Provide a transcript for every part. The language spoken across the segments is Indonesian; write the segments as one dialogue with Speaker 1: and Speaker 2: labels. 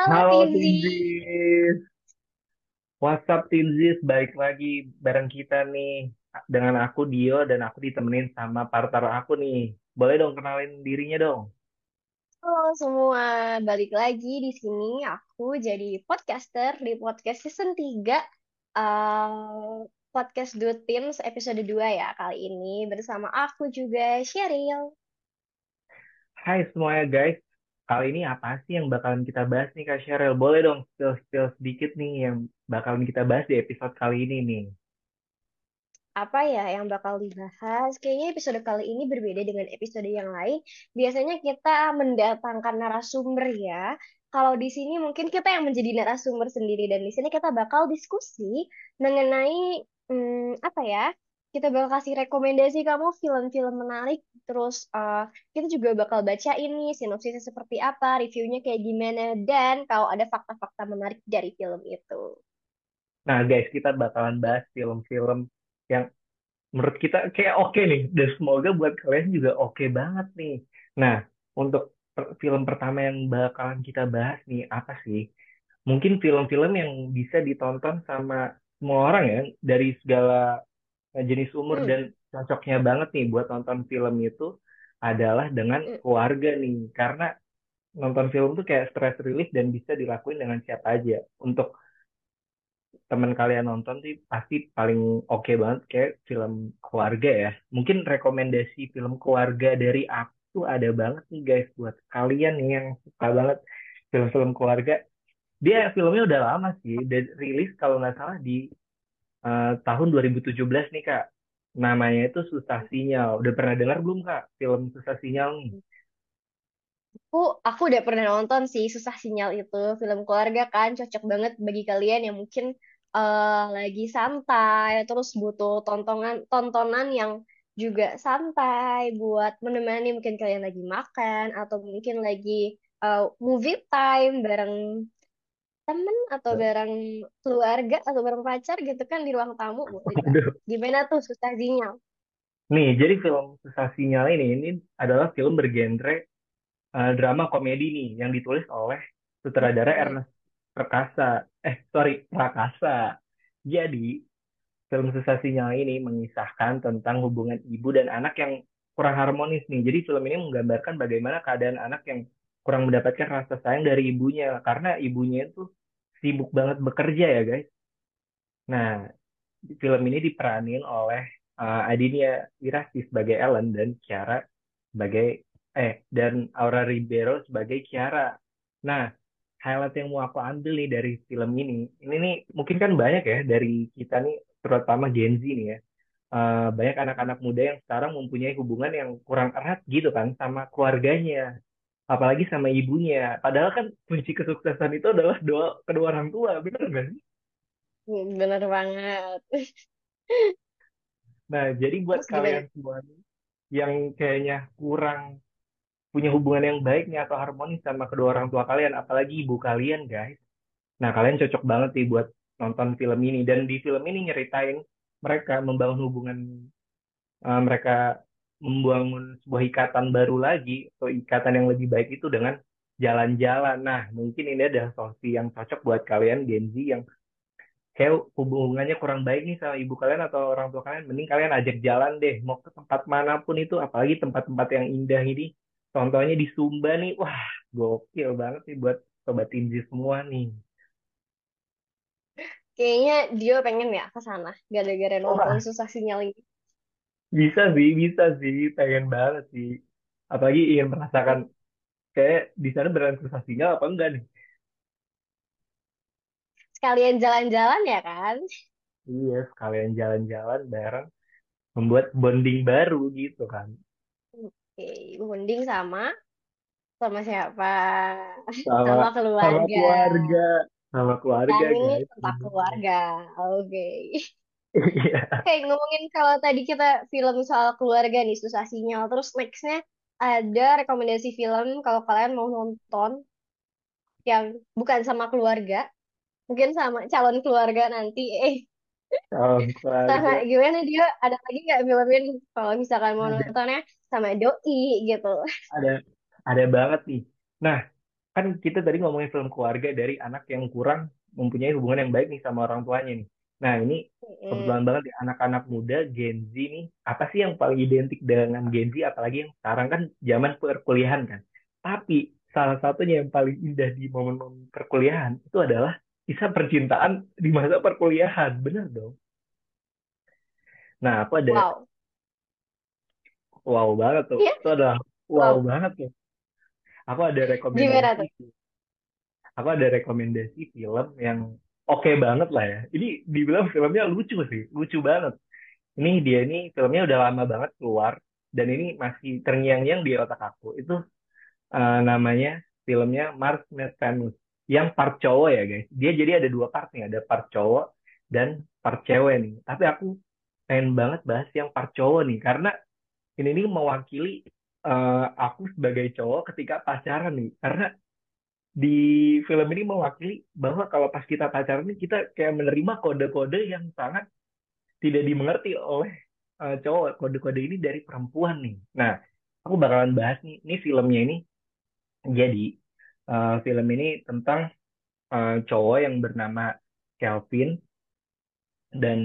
Speaker 1: Halo
Speaker 2: Halo
Speaker 1: Tinzi.
Speaker 2: Tinzis, what's up Tinzis? Balik lagi bareng kita nih dengan aku Dio dan aku ditemenin sama partner aku nih. Boleh dong kenalin dirinya dong.
Speaker 1: Halo semua, balik lagi di sini aku jadi podcaster di podcast season 3 eh, podcast Do Teams episode 2 ya kali ini bersama aku juga Sheryl.
Speaker 2: Hai semuanya guys, kali ini apa sih yang bakalan kita bahas nih Kak Sheryl? Boleh dong spill-spill sedikit nih yang bakalan kita bahas di episode kali ini nih.
Speaker 1: Apa ya yang bakal dibahas? Kayaknya episode kali ini berbeda dengan episode yang lain. Biasanya kita mendatangkan narasumber ya. Kalau di sini mungkin kita yang menjadi narasumber sendiri dan di sini kita bakal diskusi mengenai hmm, apa ya? Kita bakal kasih rekomendasi kamu film-film menarik. Terus eh, kita juga bakal baca ini sinopsisnya seperti apa, reviewnya kayak gimana dan kalau ada fakta-fakta menarik dari film itu.
Speaker 2: Nah guys, kita bakalan bahas film-film yang menurut kita kayak oke nih dan semoga buat kalian juga oke banget nih. Nah, untuk per- film pertama yang bakalan kita bahas nih apa sih? Mungkin film-film yang bisa ditonton sama semua orang ya dari segala jenis umur
Speaker 1: Hmm,
Speaker 2: dan cocoknya banget nih buat nonton film itu adalah dengan
Speaker 1: hmm.
Speaker 2: keluarga nih. Karena nonton film tuh kayak stress relief dan bisa dilakuin dengan siapa aja. Untuk teman kalian nonton sih pasti paling oke banget kayak film keluarga ya. Mungkin rekomendasi film keluarga dari aku tuh ada banget nih guys buat kalian nih yang suka banget film-film keluarga. Dia filmnya udah lama sih, udah rilis kalau nggak salah di eh, tahun 2017 nih Kak. Namanya itu Susah Sinyal. Udah pernah dengar belum Kak film Susah Sinyal nih?
Speaker 1: Aku, aku udah pernah nonton sih Susah Sinyal itu film keluarga kan cocok banget bagi kalian yang mungkin eh, lagi santai terus butuh tontonan tontonan yang juga santai buat menemani mungkin kalian lagi makan atau mungkin lagi eh, movie time bareng temen atau bareng keluarga atau bareng pacar gitu kan di ruang tamu dibantu.
Speaker 2: Aduh.
Speaker 1: Gimana tuh Susah Sinyal?
Speaker 2: Nih, jadi film Susah Sinyal ini ini adalah film bergenre eh, drama komedi nih yang ditulis oleh sutradara. Ernest Prakasa. Eh, sorry, Prakasa. Jadi, film Susah Sinyal ini mengisahkan tentang hubungan ibu dan anak yang kurang harmonis nih. Jadi, film ini menggambarkan bagaimana keadaan anak yang kurang mendapatkan rasa sayang dari ibunya karena ibunya itu sibuk banget bekerja ya, guys. Nah, film ini diperanin oleh eh, Adinia Wirasti sebagai Ellen dan Kiara sebagai eh dan Aura Ribeiro sebagai Kiara. Nah, highlight yang mau aku ambil nih dari film ini, ini nih mungkin kan banyak ya dari kita nih, terutama Gen Z nih ya, Eh, banyak anak-anak muda yang sekarang mempunyai hubungan yang kurang erat gitu kan sama keluarganya, apalagi sama ibunya. Padahal kan kunci kesuksesan itu adalah doa kedua orang tua, bener nggak sih?
Speaker 1: Hmm, Bener banget.
Speaker 2: Nah, jadi buat
Speaker 1: Terus gimana?
Speaker 2: kalian semua nih, yang kayaknya kurang punya hubungan yang baik nih atau harmonis sama kedua orang tua kalian, apalagi ibu kalian, guys. Nah, kalian cocok banget sih buat nonton film ini. Dan di film ini nyeritain mereka membangun hubungan, eh, mereka membangun sebuah ikatan baru lagi, atau ikatan yang lebih baik itu dengan jalan-jalan. Nah, mungkin ini adalah solusi yang cocok buat kalian Gen Z yang kayak hubungannya kurang baik nih sama ibu kalian atau orang tua kalian, mending kalian ajak jalan deh, mau ke tempat mana pun itu, apalagi tempat-tempat yang indah ini. Contohnya di Sumba nih, wah gokil banget sih buat sobat Inzi semua nih.
Speaker 1: Kayaknya Dio pengen ya ke sana gara-gara nonton Susah Sinyal ini.
Speaker 2: Bisa sih, bisa sih, pengen banget sih. Apalagi ingin merasakan kayak di sana beneran susah sinyal apa enggak nih?
Speaker 1: Sekalian jalan-jalan ya kan?
Speaker 2: Iya, sekalian jalan-jalan bareng, membuat bonding baru gitu kan.
Speaker 1: Oke, bonding sama sama siapa?
Speaker 2: Sama
Speaker 1: Sama
Speaker 2: sama
Speaker 1: keluarga.
Speaker 2: keluarga, sama keluarga
Speaker 1: Kan ini
Speaker 2: guys.
Speaker 1: tentang keluarga. Oke.
Speaker 2: Iya.
Speaker 1: Oke, ngomongin kalau tadi kita film soal keluarga nih Susah Sinyal. Terus nextnya ada rekomendasi film kalau kalian mau nonton yang bukan sama keluarga, mungkin sama calon keluarga nanti. Eh,
Speaker 2: Calon
Speaker 1: sama gimana dia? Ada lagi nggak filmin kalau misalkan mau
Speaker 2: ada
Speaker 1: nontonnya sama doi gitu?
Speaker 2: ada ada banget nih. Nah, kan kita tadi ngomongin film keluarga dari anak yang kurang mempunyai hubungan yang baik nih sama orang tuanya nih. Nah, ini kebetulan banget di anak-anak muda Gen Z nih, apa sih yang paling identik dengan Gen Z apalagi yang sekarang kan zaman perkuliahan kan. Tapi salah satunya yang paling indah di momen-momen perkuliahan itu adalah kisah percintaan di masa perkuliahan. Bener dong. Nah, aku ada
Speaker 1: Wow.
Speaker 2: wow banget tuh.
Speaker 1: Iya,
Speaker 2: Itu adalah wow
Speaker 1: wow.
Speaker 2: banget tuh. Aku ada rekomendasi aku ada rekomendasi film yang oke banget lah ya. Ini dibilang filmnya lucu sih, lucu banget. Ini dia ini filmnya udah lama banget keluar dan ini masih terngiang-ngiang di otak aku. Itu eh, namanya filmnya Mars Meets Venus yang part cowok ya guys. Dia jadi ada dua part nih, ada part cowok dan part cewek nih. Tapi aku pengen banget bahas yang part cowok nih karena ini nih mewakili eh, aku sebagai cowok ketika pacaran nih. Karena di film ini mewakili bahwa kalau pas kita pacaran ini kita kayak menerima kode-kode yang sangat tidak dimengerti oleh eh, cowok. Kode-kode ini dari perempuan nih. Nah, aku bakalan bahas nih, ini filmnya ini jadi eh, film ini tentang eh, cowok yang bernama Kelvin dan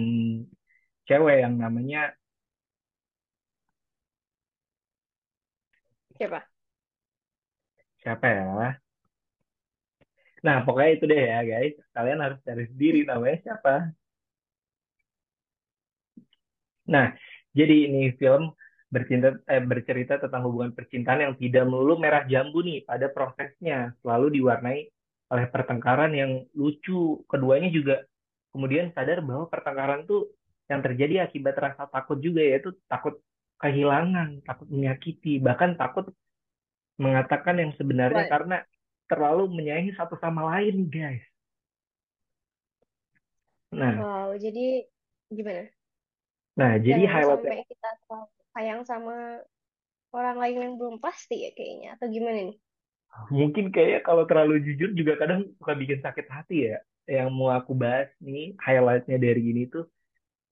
Speaker 2: cewek yang namanya
Speaker 1: Siapa?
Speaker 2: siapa ya? Nah, pokoknya itu deh ya guys. Kalian harus cari sendiri namanya siapa. Nah, jadi ini film bercinta eh, bercerita tentang hubungan percintaan yang tidak melulu merah jambu nih pada prosesnya, selalu diwarnai oleh pertengkaran yang lucu. Keduanya juga kemudian sadar bahwa pertengkaran tuh yang terjadi akibat rasa takut juga yaitu takut kehilangan, takut menyakiti, bahkan takut mengatakan yang sebenarnya
Speaker 1: What?
Speaker 2: karena terlalu menyayangi satu sama lain nih guys. Nah,
Speaker 1: Wow, jadi gimana?
Speaker 2: nah jadi
Speaker 1: Jangan
Speaker 2: highlightnya
Speaker 1: sampai kita terlalu sayang sama orang lain yang belum pasti ya kayaknya. Atau gimana nih?
Speaker 2: Mungkin kayaknya kalau terlalu jujur juga kadang suka bikin sakit hati ya. Yang mau aku bahas nih, highlightnya dari ini tuh,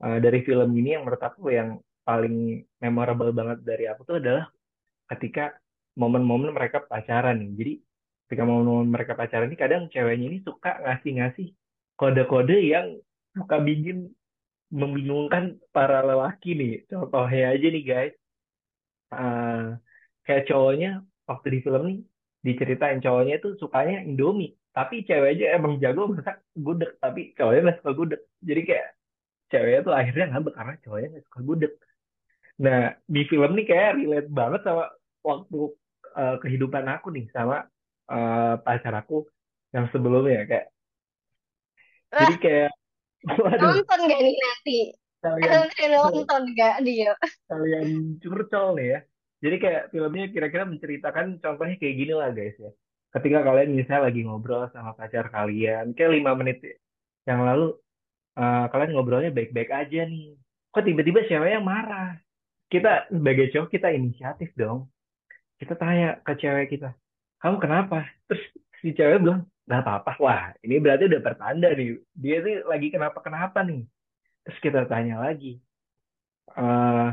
Speaker 2: eh, dari film ini yang menurut aku yang paling memorable banget dari aku tuh adalah ketika momen-momen mereka pacaran nih. Jadi ketika momen-momen mereka pacaran ini kadang ceweknya ini suka ngasih-ngasih kode-kode yang suka bikin membingungkan para lelaki nih. Contohnya aja nih guys, eh, kayak cowoknya waktu di film nih diceritain cowoknya itu sukanya Indomie. Tapi ceweknya emang jago masak gudeg tapi cowoknya nggak suka gudeg. Jadi kayak ceweknya tuh akhirnya ngambek karena cowoknya nggak suka gudeg. Nah di film nih kayak relate banget sama waktu eh, kehidupan aku nih sama eh, pacar aku yang sebelumnya kayak jadi kayak waduh
Speaker 1: nonton gak nih nanti?
Speaker 2: kalian
Speaker 1: nonton gak dia?
Speaker 2: kalian curcol nih ya. Jadi kayak filmnya kira-kira menceritakan contohnya kayak gini lah guys ya. Ketika kalian misalnya lagi ngobrol sama pacar kalian, kayak lima menit yang lalu eh, kalian ngobrolnya baik-baik aja nih. Kok tiba-tiba ceweknya marah? Kita sebagai cowok kita inisiatif dong. Kita tanya ke cewek kita, kamu kenapa? Terus si cewek bilang, nggak apa-apa. Wah, ini berarti udah pertanda nih. Dia sih lagi kenapa-kenapa nih. Terus kita tanya lagi, "Eh,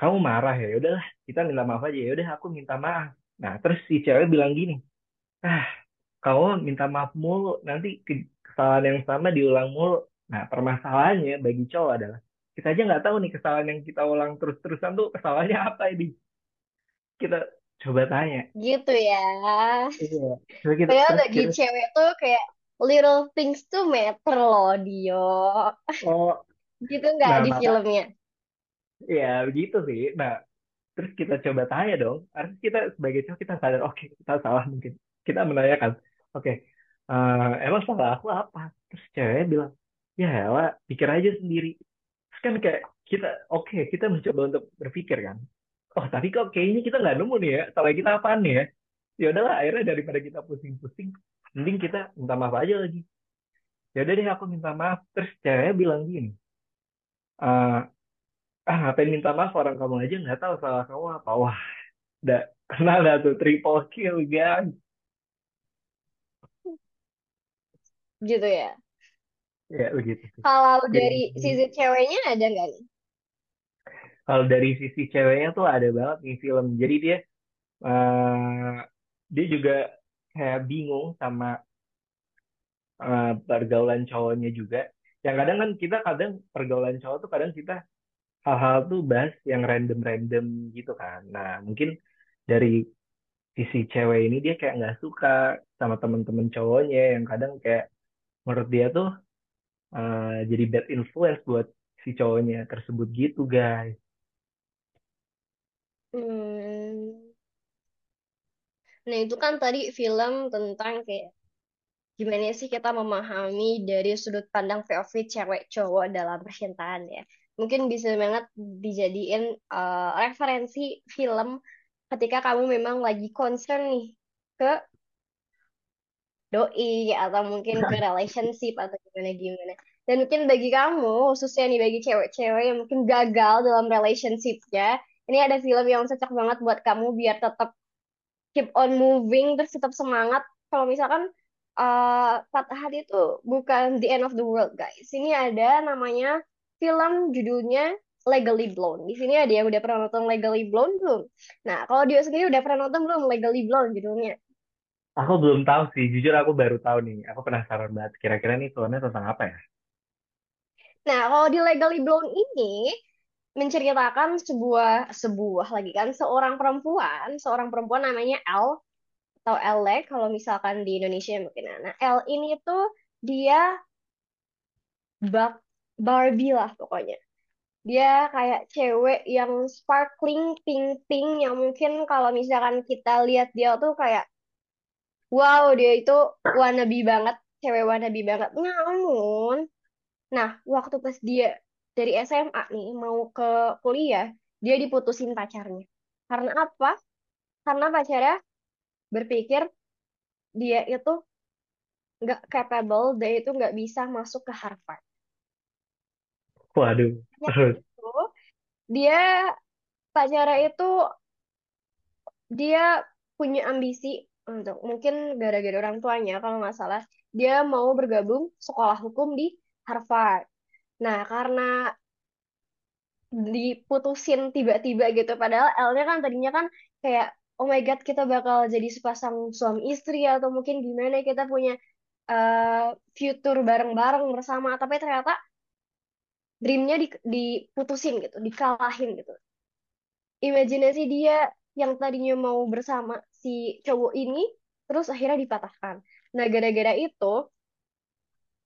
Speaker 2: kamu marah ya, ya udahlah kita minta maaf aja ya udah aku minta maaf nah terus si cewek bilang gini ah kamu minta maaf mulu nanti ke- kesalahan yang sama diulang mulu nah permasalahannya bagi cowok adalah kita aja nggak tahu nih kesalahan yang kita ulang terus-terusan tuh kesalahannya apa ini kita coba tanya.
Speaker 1: Gitu ya.
Speaker 2: iya. Terus kita
Speaker 1: Padahal
Speaker 2: terus
Speaker 1: bagi
Speaker 2: kita
Speaker 1: cewek tuh kayak little things tuh matter loh, Dio.
Speaker 2: oh.
Speaker 1: Gitu nggak
Speaker 2: nah
Speaker 1: di
Speaker 2: maka
Speaker 1: filmnya?
Speaker 2: ya begitu sih. Nah terus kita coba tanya dong. Harus kita sebagai cowok kita sadar oke kita salah mungkin. Kita menanyakan oke eh, emang salah aku apa? Terus ceweknya bilang ya elah pikir aja sendiri. Terus kan kayak kita oke kita mencoba untuk berpikir kan oh tapi kok kayaknya kita nggak nemu nih ya. Salah kita apaan nih ya? Ya udahlah akhirnya daripada kita pusing-pusing mending kita minta maaf aja lagi. Ya udah deh aku minta maaf. Terus ceweknya bilang gini "Eh, ah ngapain minta maaf? Orang kamu aja nggak tahu salah kamu apa. Wah udah kenal dah tuh triple kill guys
Speaker 1: Gitu ya.
Speaker 2: ya begitu
Speaker 1: Kalau dari sisi ceweknya ada nggak nih?
Speaker 2: Kalau dari sisi ceweknya tuh ada banget nih film jadi dia eh dia juga kayak bingung sama eh, pergaulan cowoknya juga. Yang kadang kan kita kadang pergaulan cowok tuh kadang kita hal-hal tuh bahas yang random-random gitu kan. Nah mungkin dari sisi cewek ini dia kayak nggak suka sama temen-temen cowoknya yang kadang kayak menurut dia tuh eh, jadi bad influence buat si cowoknya tersebut gitu guys.
Speaker 1: Hmm. Nah, itu kan tadi film tentang kayak gimana sih kita memahami dari sudut pandang POV cewek cowok dalam percintaan ya. Mungkin bisa banget dijadiin eh, referensi film ketika kamu memang lagi concern nih ke doi atau mungkin ke relationship atau gimana gimana. Dan mungkin bagi kamu, khususnya nih bagi cewek-cewek yang mungkin gagal dalam relationshipnya, ini ada film yang cocok banget buat kamu biar tetap keep on moving terus tetap semangat kalau misalkan uh, patah hati itu bukan the end of the world guys ini ada namanya film judulnya Legally Blonde di sini ada yang udah pernah nonton Legally Blonde belum nah kalau dia sendiri udah pernah nonton belum Legally Blonde judulnya
Speaker 2: Aku belum tahu sih, jujur aku baru tahu nih. Aku penasaran banget. Kira-kira nih filmnya tentang apa ya?
Speaker 1: nah kalau di Legally Blonde ini menceritakan sebuah sebuah lagi kan seorang perempuan seorang perempuan namanya L atau Elek kalau misalkan di Indonesia mungkin nah L ini tuh dia bak Barbie lah pokoknya. Dia kayak cewek yang sparkling pink-pink yang mungkin kalau misalkan kita lihat dia tuh kayak wow dia itu wannabe banget, cewek wannabe banget. Namun, nah waktu pas dia dari SMA nih mau ke kuliah, dia diputusin pacarnya. Karena apa? Karena pacarnya berpikir dia itu nggak capable, dia itu nggak bisa masuk ke Harvard.
Speaker 2: Waduh.
Speaker 1: Itu dia pacarnya itu dia punya ambisi untuk mungkin gara-gara orang tuanya kalau nggak salah dia mau bergabung sekolah hukum di Harvard. Nah, karena diputusin tiba-tiba gitu padahal L-nya kan tadinya kan kayak oh my God kita bakal jadi sepasang suami istri atau mungkin gimana kita punya eh, future bareng-bareng bersama tapi ternyata dreamnya di- diputusin gitu, dikalahin gitu. imajinasi dia yang tadinya mau bersama si cowok ini terus akhirnya dipatahkan. Nah, gara-gara itu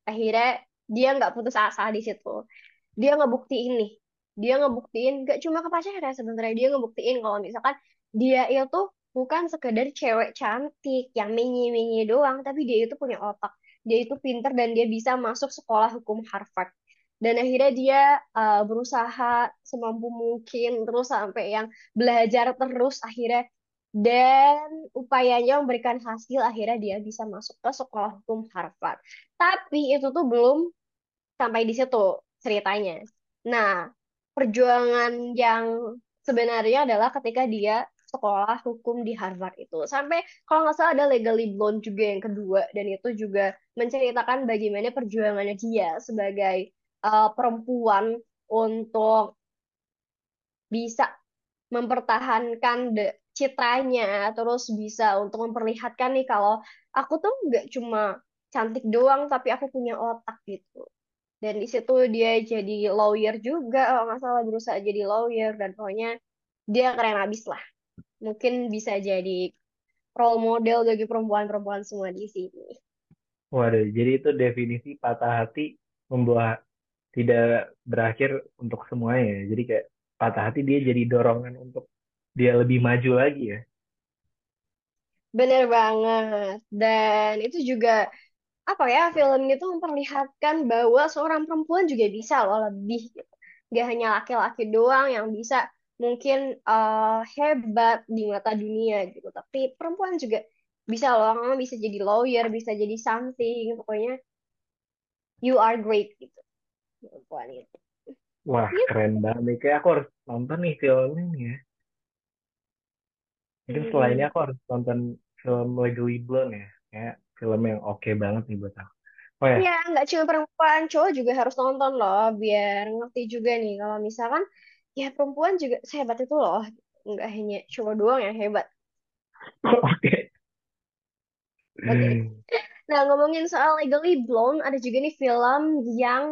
Speaker 1: akhirnya dia nggak putus asa di situ. Dia ngebuktiin nih. Dia ngebuktiin gak cuma ke pacarnya sebenarnya dia ngebuktiin kalau misalkan dia itu bukan sekedar cewek cantik yang menye-menye doang, tapi dia itu punya otak. Dia itu pinter dan dia bisa masuk sekolah hukum Harvard. Dan akhirnya dia uh, berusaha semampu mungkin terus sampai yang belajar terus akhirnya dan upayanya memberikan hasil akhirnya dia bisa masuk ke sekolah hukum Harvard. Tapi itu tuh belum sampai di situ ceritanya. Nah, perjuangan yang sebenarnya adalah ketika dia sekolah hukum di Harvard itu. Sampai kalau nggak salah ada Legally Blonde juga yang kedua dan itu juga menceritakan bagaimana perjuangannya dia sebagai uh, perempuan untuk bisa mempertahankan citranya, terus bisa untuk memperlihatkan nih kalau aku tuh nggak cuma cantik doang, tapi aku punya otak gitu. Dan di situ dia jadi lawyer juga, kalau nggak salah berusaha jadi lawyer, dan pokoknya dia keren abis lah. Mungkin bisa jadi role model bagi perempuan-perempuan semua di sini.
Speaker 2: Waduh, jadi itu definisi patah hati membuat tidak berakhir untuk semuanya. ya. Jadi kayak patah hati dia jadi dorongan untuk dia lebih maju lagi ya.
Speaker 1: Bener banget. Dan itu juga apa ya film itu memperlihatkan bahwa seorang perempuan juga bisa loh lebih gitu. Gak hanya laki-laki doang yang bisa mungkin uh, hebat di mata dunia gitu, tapi perempuan juga bisa loh, bisa jadi lawyer, bisa jadi something, pokoknya you are great gitu, perempuan itu.
Speaker 2: Wah,
Speaker 1: Gitu.
Speaker 2: keren banget. Kayak aku harus nonton nih filmnya nih ya. Mungkin setelah ini
Speaker 1: Mm-mm.
Speaker 2: aku harus nonton film Legally Blonde ya. Kayak film yang oke banget nih buat aku. Oh ya,
Speaker 1: Ya, nggak cuma perempuan, cowok juga harus nonton loh, biar ngerti juga nih kalau misalkan ya perempuan juga sehebat itu loh, nggak hanya cowok doang yang hebat.
Speaker 2: oke.
Speaker 1: Oke. Nah, ngomongin soal Legally Blonde, ada juga nih film yang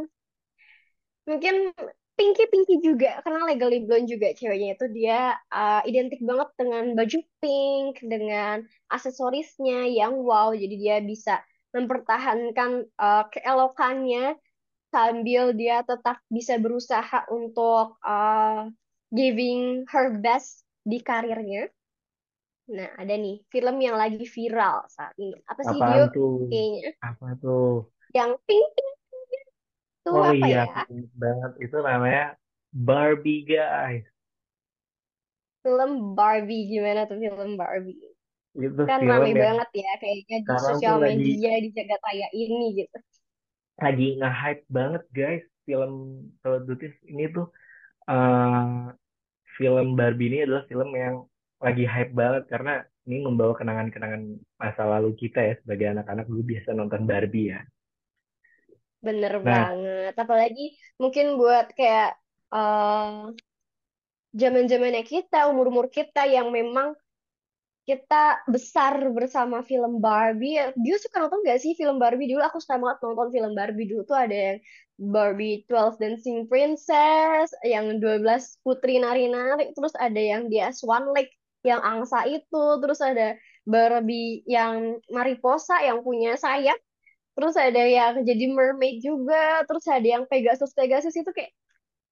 Speaker 1: mungkin pinky-pinky juga. Karena Legally Blonde juga ceweknya itu dia uh, identik banget dengan baju pink, dengan aksesorisnya yang wow. Jadi dia bisa mempertahankan uh, keelokannya sambil dia tetap bisa berusaha untuk uh, giving her best di karirnya. Nah, ada nih film yang lagi viral saat ini. Apa sih Dio?
Speaker 2: tuh?
Speaker 1: Kayaknya
Speaker 2: Apa tuh?
Speaker 1: yang pink pink itu
Speaker 2: Oh
Speaker 1: apa
Speaker 2: iya,
Speaker 1: ya?
Speaker 2: aku ingat banget. Itu namanya Barbie, guys.
Speaker 1: Film Barbie. Gimana tuh film Barbie?
Speaker 2: Itu
Speaker 1: Kan
Speaker 2: film
Speaker 1: rame
Speaker 2: yang
Speaker 1: banget ya kayaknya di
Speaker 2: sekarang tuh
Speaker 1: sosial
Speaker 2: lagi
Speaker 1: media di jagat raya ini gitu.
Speaker 2: lagi nge-hype banget, guys. Film Seledutis ini tuh eh, film Barbie ini adalah film yang lagi hype banget karena ini membawa kenangan-kenangan masa lalu kita ya sebagai anak-anak dulu biasa nonton Barbie ya.
Speaker 1: Bener
Speaker 2: Nah,
Speaker 1: banget. Apalagi mungkin buat kayak eh zaman-zamannya kita, umur-umur kita yang memang kita besar bersama film Barbie. Dia suka nonton gak sih film Barbie dulu? Aku suka banget nonton film Barbie dulu tuh ada yang Barbie Twelve Dancing Princess, yang 12 Putri Nari-Nari, terus ada yang dia Swan Lake yang angsa itu, terus ada Barbie yang Mariposa yang punya sayap, terus ada yang jadi mermaid juga, terus ada yang Pegasus Pegasus itu kayak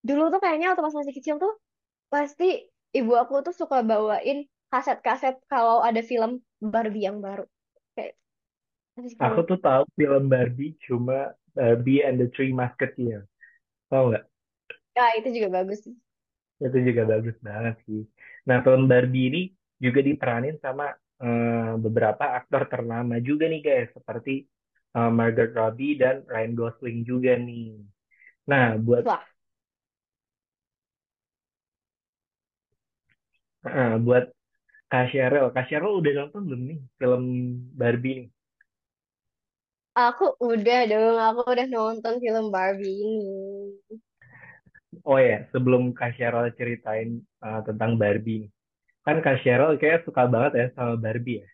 Speaker 1: dulu tuh kayaknya waktu pas masih kecil tuh pasti ibu aku tuh suka bawain kaset-kaset kalau ada film Barbie yang baru. Kayak
Speaker 2: aku tuh tahu film Barbie cuma Barbie and the Three Musketeers. Tahu nggak?
Speaker 1: Ya, itu juga bagus sih.
Speaker 2: Itu juga bagus banget sih. Nah, film Barbie ini juga diperanin sama eh, beberapa aktor ternama juga nih guys, seperti eh, Margot Robbie dan Ryan Gosling juga nih. Nah, buat
Speaker 1: Wah,
Speaker 2: eh, buat Kak Cheryl udah nonton belum nih film Barbie nih?
Speaker 1: aku udah dong, aku udah nonton film Barbie ini.
Speaker 2: Oh ya, sebelum Kak Cheryl ceritain eh, tentang Barbie nih. Kan Kak Cheryl kayak suka banget ya sama Barbie ya,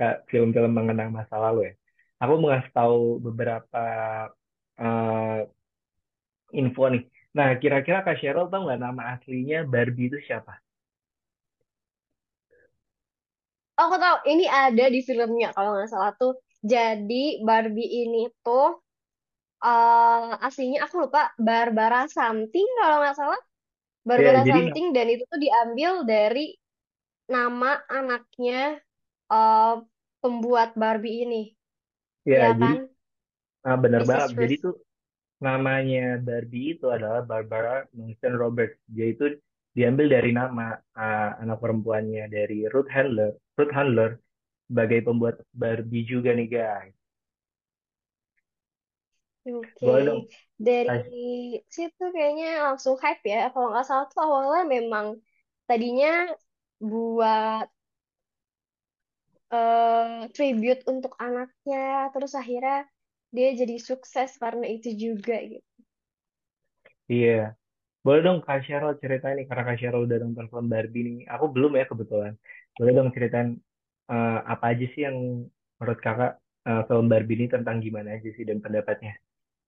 Speaker 2: Kak film-film mengenang masa lalu ya. Aku mau ngasih tahu beberapa eh, info nih. Nah, kira-kira Kak Cheryl tahu nggak nama aslinya Barbie itu siapa?
Speaker 1: Aku tahu ini ada di filmnya kalau nggak salah tuh. Jadi Barbie ini tuh eh aslinya aku lupa Barbara something kalau nggak salah.
Speaker 2: Ya,
Speaker 1: Barbara
Speaker 2: jadi
Speaker 1: something dan itu tuh diambil dari nama anaknya eh pembuat Barbie ini,
Speaker 2: ya
Speaker 1: ya
Speaker 2: jadi
Speaker 1: kan?
Speaker 2: ah, bener banget.
Speaker 1: Mrs.
Speaker 2: Jadi
Speaker 1: Ruth.
Speaker 2: tuh namanya Barbie itu adalah Barbara Mason Roberts. Dia itu diambil dari nama ah, anak perempuannya dari Ruth Handler. Ruth Handler sebagai pembuat Barbie juga nih guys.
Speaker 1: Oke,
Speaker 2: Boleh dong,
Speaker 1: Dari
Speaker 2: kasih.
Speaker 1: situ kayaknya langsung hype ya. Kalau nggak salah tuh awalnya memang tadinya buat eh, tribute untuk anaknya, terus akhirnya dia jadi sukses karena itu juga gitu.
Speaker 2: Iya, boleh dong Kak Cheryl ceritain nih karena Kak Cheryl udah nonton film Barbie nih. Aku belum ya kebetulan. Boleh dong ceritain eh, apa aja sih yang menurut kakak eh, film Barbie ini tentang gimana aja sih dan pendapatnya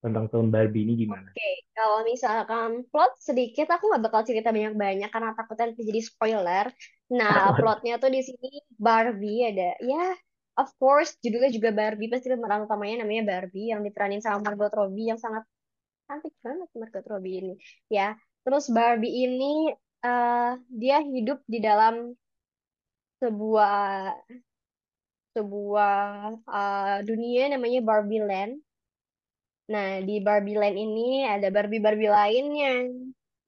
Speaker 2: tentang film Barbie ini gimana?
Speaker 1: Oke, kalau misalkan plot sedikit, aku nggak bakal cerita banyak-banyak karena takutnya nanti jadi spoiler. Nah, plotnya tuh di sini Barbie ada, ya, of course, judulnya juga Barbie. Pasti pemeran utamanya namanya Barbie yang diperanin sama Margot Robbie yang sangat cantik banget Margot Robbie ini. Ya, terus Barbie ini eh dia hidup di dalam sebuah sebuah eh, dunia namanya Barbie Land. Nah, di Barbie Land ini ada Barbie-Barbie lainnya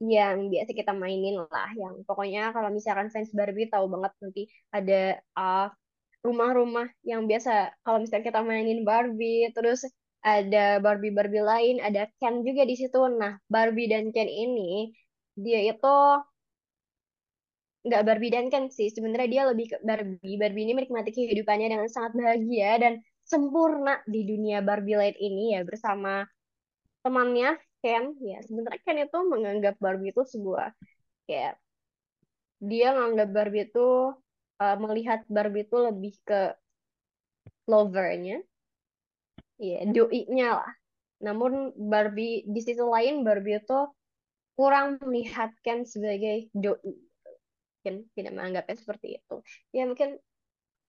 Speaker 1: yang biasa kita mainin lah. Yang pokoknya kalau misalkan fans Barbie tahu banget nanti ada uh, rumah-rumah yang biasa kalau misalnya kita mainin Barbie, terus ada Barbie-Barbie lain, ada Ken juga di situ. Nah, Barbie dan Ken ini dia itu nggak Barbie dan Ken sih. Sebenarnya dia lebih ke Barbie. Barbie ini menikmati kehidupannya dengan sangat bahagia dan sempurna di dunia Barbie Land ini ya bersama temannya Ken ya sebenarnya Ken itu menganggap Barbie itu sebuah kayak dia menganggap Barbie itu uh, melihat Barbie itu lebih ke lovernya, ya doi-nya lah. Namun Barbie di sisi lain Barbie itu kurang melihatkan sebagai doi. Mungkin tidak menganggapnya seperti itu. Ya mungkin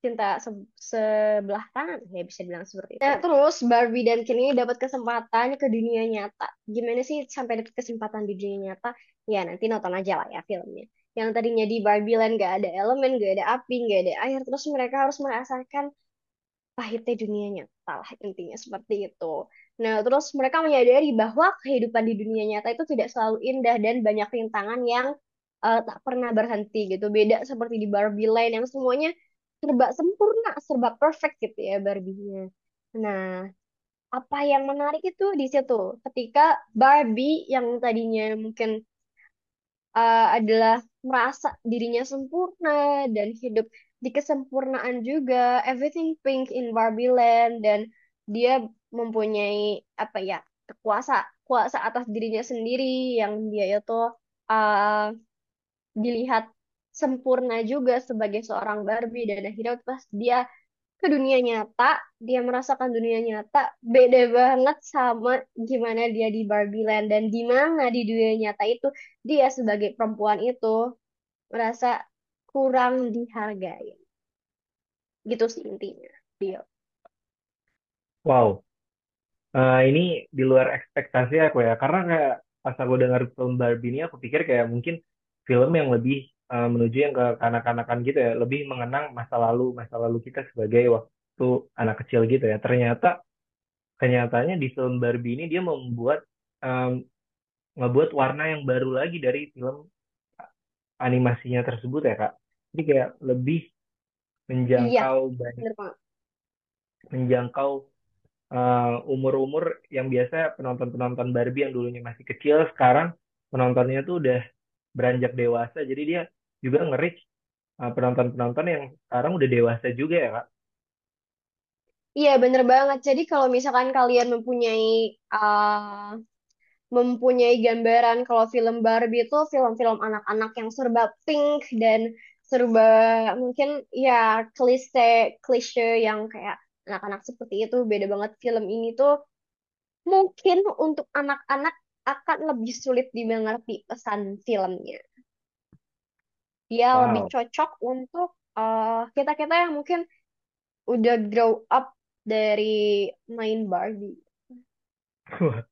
Speaker 1: cinta se- sebelah tangan ya bisa bilang seperti itu. Nah, terus Barbie dan Ken ini dapat kesempatan ke dunia nyata. Gimana sih sampai dapat kesempatan di dunia nyata? Ya nanti nonton aja lah ya filmnya. Yang tadinya di Barbie Land gak ada elemen, gak ada api, gak ada air, terus mereka harus merasakan pahitnya dunia nyata lah intinya seperti itu. Nah, terus mereka menyadari bahwa kehidupan di dunia nyata itu tidak selalu indah dan banyak rintangan yang eh, tak pernah berhenti gitu. Beda seperti di Barbie Land yang semuanya serba sempurna, serba perfect gitu ya Barbie-nya. Nah, apa yang menarik itu di situ. Ketika Barbie yang tadinya mungkin uh, adalah merasa dirinya sempurna dan hidup di kesempurnaan juga. Everything pink in Barbie Land dan dia mempunyai apa ya kuasa kuasa atas dirinya sendiri yang dia itu uh, dilihat sempurna juga sebagai seorang Barbie dan akhirnya pas dia ke dunia nyata, dia merasakan dunia nyata beda banget sama gimana dia di Barbie Land dan di mana di dunia nyata itu dia sebagai perempuan itu merasa kurang dihargai. Gitu sih intinya. Dia.
Speaker 2: Wow, Eh, ini di luar ekspektasi aku ya, karena kayak pas aku dengar film Barbie ini, aku pikir kayak mungkin film yang lebih eh, menuju yang ke kanak-kanakan gitu ya, lebih mengenang masa lalu, masa lalu kita sebagai waktu anak kecil gitu ya. Ternyata, kenyataannya di film Barbie ini dia membuat, em, ngebuat warna yang baru lagi dari film animasinya tersebut ya, Kak. Jadi kayak lebih
Speaker 1: Iya,
Speaker 2: menjangkau banyak,
Speaker 1: bener
Speaker 2: menjangkau eh, umur-umur yang biasa penonton-penonton Barbie yang dulunya masih kecil, sekarang penontonnya tuh udah beranjak dewasa. Jadi dia juga nge-reach eh, penonton-penonton yang sekarang udah dewasa juga ya, Kak.
Speaker 1: Iya, bener banget. Jadi kalau misalkan kalian mempunyai uh, mempunyai gambaran kalau film Barbie itu film-film anak-anak yang serba pink dan serba mungkin ya klise klise yang kayak anak-anak seperti itu beda banget film ini tuh mungkin untuk anak-anak akan lebih sulit dimengerti pesan filmnya dia lebih
Speaker 2: Wow.
Speaker 1: cocok untuk eh, kita-kita yang mungkin udah grow up dari main Barbie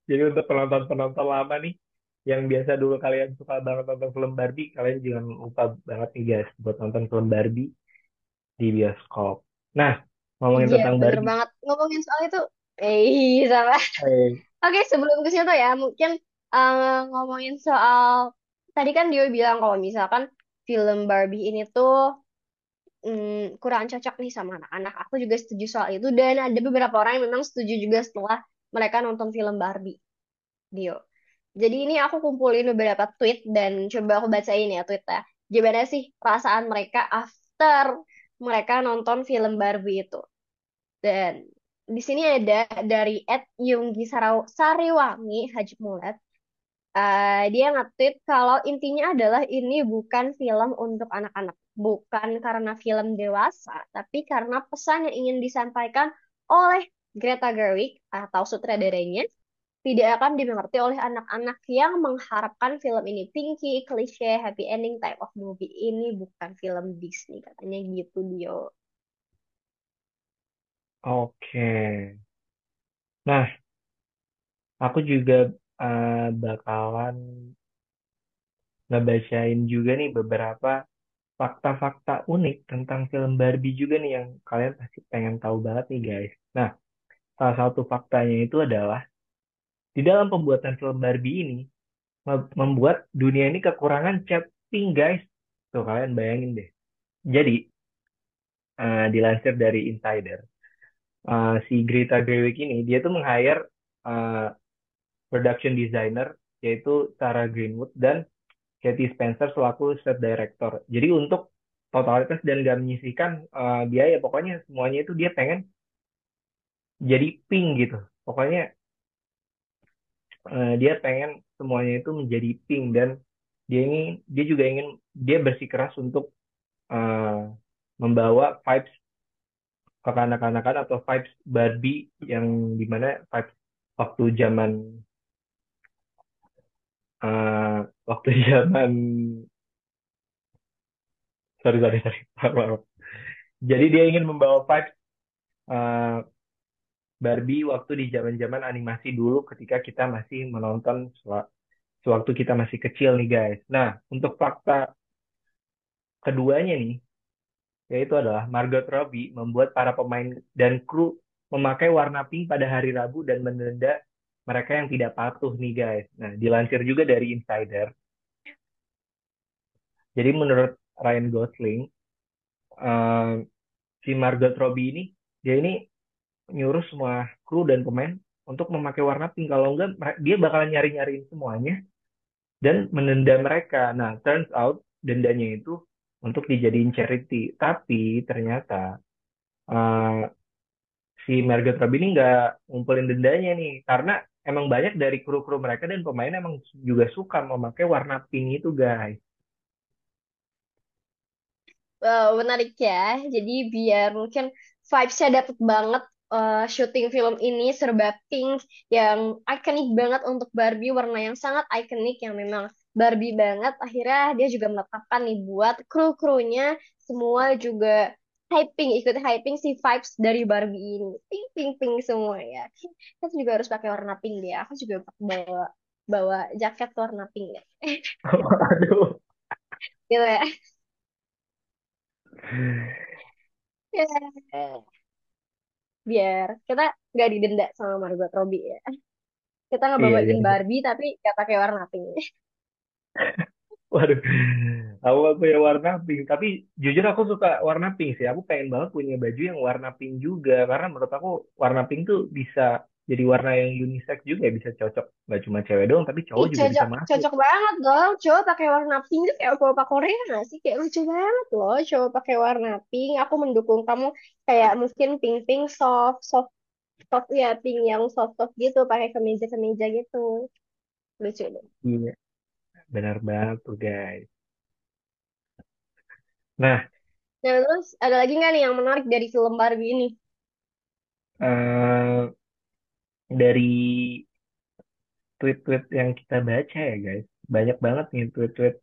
Speaker 2: Jadi untuk penonton-penonton lama nih, yang biasa dulu kalian suka banget nonton film Barbie, kalian jangan lupa banget nih guys, buat nonton film Barbie di bioskop. Nah, ngomongin
Speaker 1: iya
Speaker 2: tentang
Speaker 1: bener
Speaker 2: Barbie.
Speaker 1: banget ngomongin soal itu eh sama
Speaker 2: Eh,
Speaker 1: Oke, sebelum ke situ ya, mungkin eh, ngomongin soal tadi kan dia bilang kalau misalkan film Barbie ini tuh mm, kurang cocok nih sama anak-anak. Aku juga setuju soal itu dan ada beberapa orang yang memang setuju juga setelah mereka nonton film Barbie, Dio. Jadi ini aku kumpulin beberapa tweet dan coba aku bacain ya tweetnya. Gimana sih perasaan mereka after mereka nonton film Barbie itu? Dan di sini ada dari Ed Yunggi Sariwangi Haji Mulat. Eh, dia nge-tweet kalau intinya adalah ini bukan film untuk anak-anak. Bukan karena film dewasa, tapi karena pesan yang ingin disampaikan oleh Greta Gerwig atau sutradaranya tidak akan dimengerti oleh anak-anak yang mengharapkan film ini pinky, klise, happy ending type of movie. Ini bukan film Disney, katanya gitu Dio.
Speaker 2: Oke. Nah, aku juga eh, bakalan ngebacain juga nih beberapa fakta-fakta unik tentang film Barbie juga nih yang kalian pasti pengen tahu banget nih guys. Nah, salah satu faktanya itu adalah di dalam pembuatan film Barbie ini mem- membuat dunia ini kekurangan cat guys. Tuh kalian bayangin deh. Jadi eh, dilansir dari Insider, eh, si Greta Gerwig ini dia tuh meng-hire eh, production designer yaitu Sarah Greenwood dan Katie Spencer selaku set director. Jadi untuk totalitas dan gak menyisihkan eh, biaya, pokoknya semuanya itu dia pengen jadi pink gitu. Pokoknya eh, dia pengen semuanya itu menjadi pink dan dia ingin dia juga ingin dia bersikeras untuk eh, membawa vibes kekanak-kanakan atau vibes Barbie yang di mana vibes waktu zaman eh, waktu zaman sorry sorry sorry jadi dia ingin membawa vibes eh, Barbie waktu di zaman-zaman animasi dulu ketika kita masih menonton sewa- sewaktu kita masih kecil nih guys. Nah, untuk fakta keduanya nih, yaitu adalah Margot Robbie membuat para pemain dan kru memakai warna pink pada hari Rabu dan menenda mereka yang tidak patuh nih guys. Nah, dilansir juga dari Insider. Jadi menurut Ryan Gosling, eh, si Margot Robbie ini, dia ini nyuruh semua kru dan pemain untuk memakai warna pink. Kalau enggak, dia bakalan nyari-nyariin semuanya dan menenda mereka. Nah, turns out dendanya itu untuk dijadiin charity. Tapi ternyata eh, si Margot Robbie ini nggak ngumpulin dendanya nih, karena emang banyak dari kru-kru mereka dan pemain emang juga suka memakai warna pink itu, guys.
Speaker 1: Wow, menarik ya. Jadi biar mungkin vibes-nya dapet banget eh, syuting film ini serba pink yang ikonik banget untuk Barbie, warna yang sangat ikonik yang memang Barbie banget. Akhirnya dia juga menetapkan nih buat kru-krunya semua juga hyping, ikut hyping si vibes dari Barbie ini. Pink, pink, pink semua ya. Kita juga harus pakai warna pink dia. Aku juga bawa bawa jaket warna pink ya.
Speaker 2: Aduh.
Speaker 1: Gitu ya. Ya. biar kita nggak didenda sama Margot Robbie ya. Kita
Speaker 2: Iya,
Speaker 1: ngebawain
Speaker 2: iya.
Speaker 1: Barbie tapi nggak pakai warna pink.
Speaker 2: Waduh, aku gak punya warna pink. Tapi jujur aku suka warna pink sih. Aku pengen banget punya baju yang warna pink juga. Karena menurut aku warna pink tuh bisa jadi warna yang unisex juga. Bisa cocok. Gak cuma cewek doang, tapi cowok
Speaker 1: Ih,
Speaker 2: juga bisa
Speaker 1: cocok
Speaker 2: masuk.
Speaker 1: cocok banget dong. Coba pakai warna pink tuh kayak bapak Korea nggak sih? Kayak lucu banget loh. Coba pakai warna pink. Aku mendukung kamu kayak mungkin pink pink soft soft soft ya pink yang soft soft gitu pakai kemeja kemeja gitu. Lucu deh.
Speaker 2: Iya, benar banget tuh guys. Nah,
Speaker 1: Nah terus ada lagi nggak nih yang menarik dari film Barbie ini?
Speaker 2: eh, dari tweet-tweet yang kita baca ya guys. Banyak banget nih tweet-tweet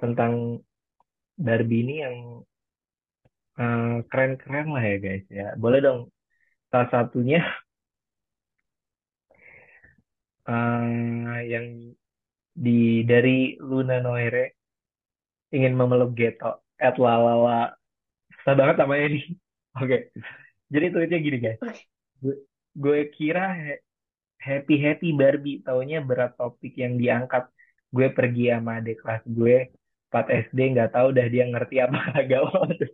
Speaker 2: tentang Barbie ini yang eh, keren-keren lah ya guys ya. Boleh dong salah satunya eh, yang di dari Luna Noire ingin memeluk Geto at lalala susah banget namanya nih oke. Jadi tweetnya gini guys. Gue, kira happy happy Barbie. Taunya berat topik yang diangkat. Gue pergi sama adik kelas gue 4 SD nggak tahu dah dia ngerti apa kagak Waduh.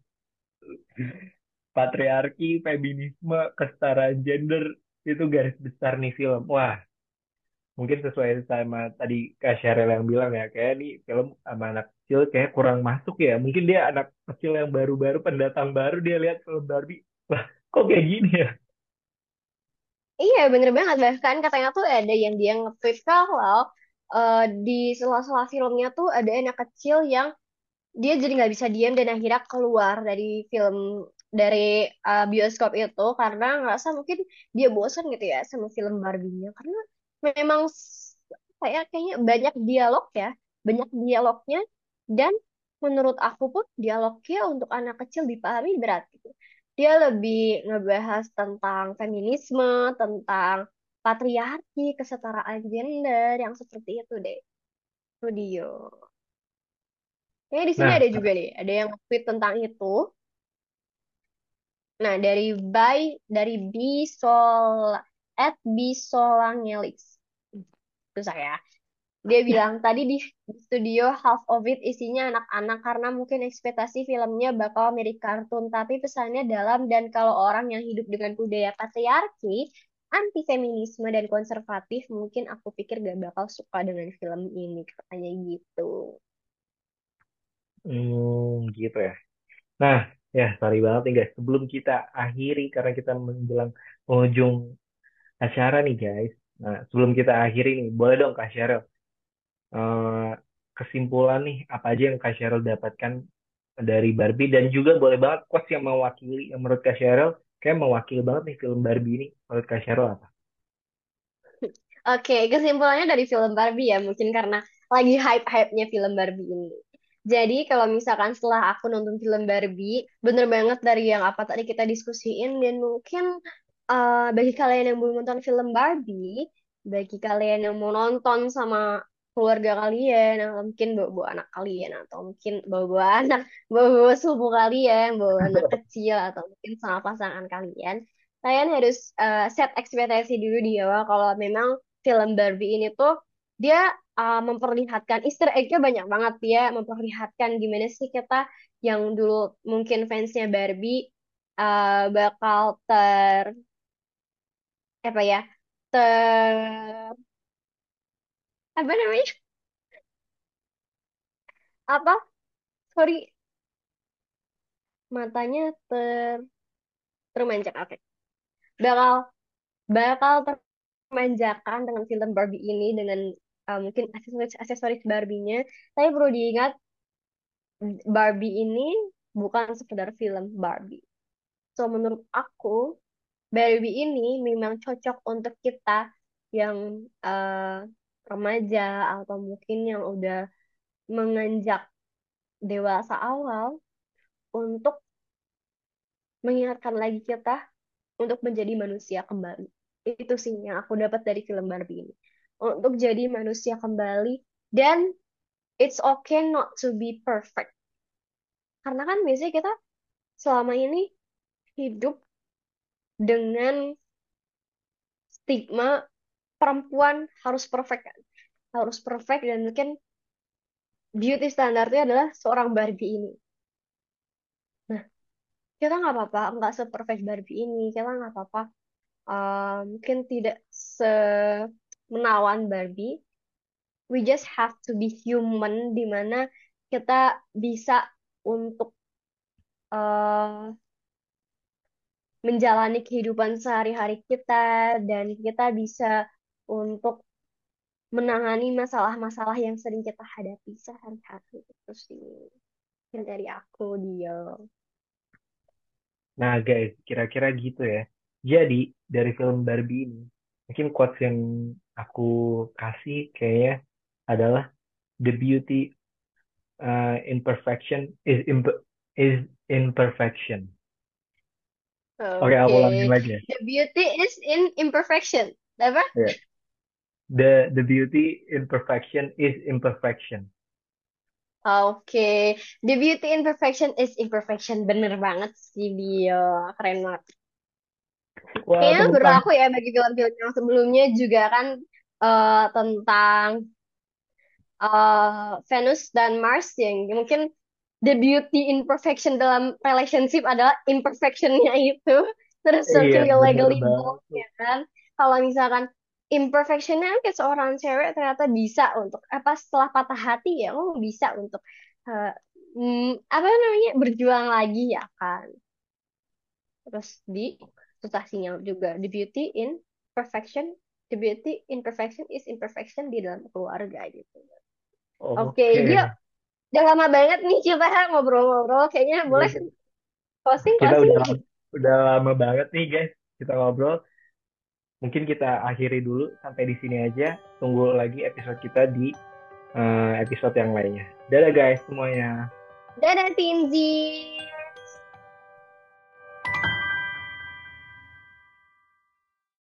Speaker 2: patriarki feminisme kesetaraan gender itu garis besar nih film. Wah mungkin sesuai sama tadi Kak Sheryl yang bilang ya kayak nih film sama anak kecil kayak kurang masuk ya. Mungkin dia anak kecil yang baru-baru pendatang baru dia lihat film Barbie. Lah kok kayak gini ya?
Speaker 1: Iya bener banget. Bahkan katanya tuh ada yang dia nge-tweet kalau eh, di sela-sela filmnya tuh ada anak kecil yang dia jadi nggak bisa diam dan akhirnya keluar dari film dari uh, bioskop itu karena ngerasa mungkin dia bosan gitu ya sama film Barbie-nya. Karena memang s- kayak kayaknya banyak dialog ya banyak dialognya dan menurut aku pun dialognya untuk anak kecil dipahami berat gitu dia lebih ngebahas tentang feminisme tentang patriarki kesetaraan gender yang seperti itu deh itu dia Kayaknya di sini
Speaker 2: nah
Speaker 1: ada juga nih, ada yang tweet tentang itu. Nah, dari by dari Bisol at Bisolangelix. Itu saya. Dia bilang tadi di, di studio half of it isinya anak-anak karena mungkin ekspektasi filmnya bakal mirip kartun, tapi pesannya dalam dan kalau orang yang hidup dengan budaya patriarki, anti feminisme dan konservatif, mungkin aku pikir gak bakal suka dengan film ini, katanya gitu.
Speaker 2: hmm, gitu ya nah ya sorry banget nih guys sebelum kita akhiri karena kita menjelang penghujung acara nih guys nah sebelum kita akhiri nih boleh dong Kak Sheryl eh, kesimpulan nih apa aja yang Kak Sheryl dapatkan dari Barbie dan juga boleh banget quotes yang mewakili yang menurut Kak Sheryl kayak mewakili banget nih film Barbie ini menurut Kak Cheryl apa?
Speaker 1: Oke, kesimpulannya dari film Barbie ya, mungkin karena lagi hype-hypenya film Barbie ini. Jadi kalau misalkan setelah aku nonton film Barbie, bener banget dari yang apa tadi kita diskusiin dan mungkin uh, bagi kalian yang belum nonton film Barbie, bagi kalian yang mau nonton sama keluarga kalian, atau mungkin bawa-bawa anak kalian, atau mungkin bawa-bawa anak, bawa-bawa sepupu kalian, bawa anak kecil, atau mungkin sama pasangan kalian, kalian harus uh, set ekspektasi dulu di awal kalau memang film Barbie ini tuh dia uh, memperlihatkan Easter egg-nya banyak banget ya, memperlihatkan gimana sih kita yang dulu mungkin fansnya Barbie uh, bakal ter apa ya ter apa namanya? Apa? Sorry. Matanya ter termanjak oke. Bakal bakal termanjakan dengan film Barbie ini dengan uh, mungkin aksesoris aksesoris Barbie-nya. Tapi perlu diingat Barbie ini bukan sekedar film Barbie. So menurut aku Barbie ini memang cocok untuk kita yang uh, remaja atau mungkin yang udah menginjak dewasa awal untuk mengingatkan lagi kita untuk menjadi manusia kembali. Itu sih yang aku dapat dari film Barbie ini. Untuk jadi manusia kembali dan it's okay not to be perfect. Karena kan biasanya kita selama ini hidup dengan stigma perempuan harus perfect kan. Harus perfect dan mungkin beauty standarnya adalah seorang Barbie ini. Nah, kita nggak apa-apa, nggak se-perfect Barbie ini. Kita nggak apa-apa, uh, mungkin tidak semenawan Barbie. We just have to be human, di mana kita bisa untuk uh, menjalani kehidupan sehari-hari kita dan kita bisa untuk menangani masalah-masalah yang sering kita hadapi sehari-hari itu sih dari aku dia.
Speaker 2: Nah guys, kira-kira gitu ya. Jadi dari film Barbie ini, mungkin quotes yang aku kasih kayaknya adalah the beauty uh, imperfection is imp is imperfection. Oke, okay, aku ulangin lagi ya.
Speaker 1: The beauty is in imperfection. Apa?
Speaker 2: Yeah the the beauty in perfection is imperfection.
Speaker 1: Oke, okay. the beauty in perfection is imperfection. Bener banget sih dia, keren banget. Wah, Kayaknya berlaku ya bagi film-film yang sebelumnya juga kan uh, tentang uh, Venus dan Mars yang mungkin the beauty in perfection dalam relationship adalah imperfectionnya itu terus iya, legally ya kan kalau misalkan imperfectionnya kayak seorang cewek ternyata bisa untuk apa setelah patah hati ya lo bisa untuk uh, mm, apa namanya berjuang lagi ya kan terus di susah sinyal juga the beauty in perfection the beauty in perfection is imperfection di dalam keluarga gitu oke okay. okay. dia udah lama banget nih kita ngobrol-ngobrol kayaknya boleh closing
Speaker 2: kita closing udah, udah lama banget nih guys kita ngobrol mungkin kita akhiri dulu sampai di sini aja. Tunggu lagi episode kita di uh, episode yang lainnya. Dadah guys semuanya.
Speaker 1: Dadah Tinji.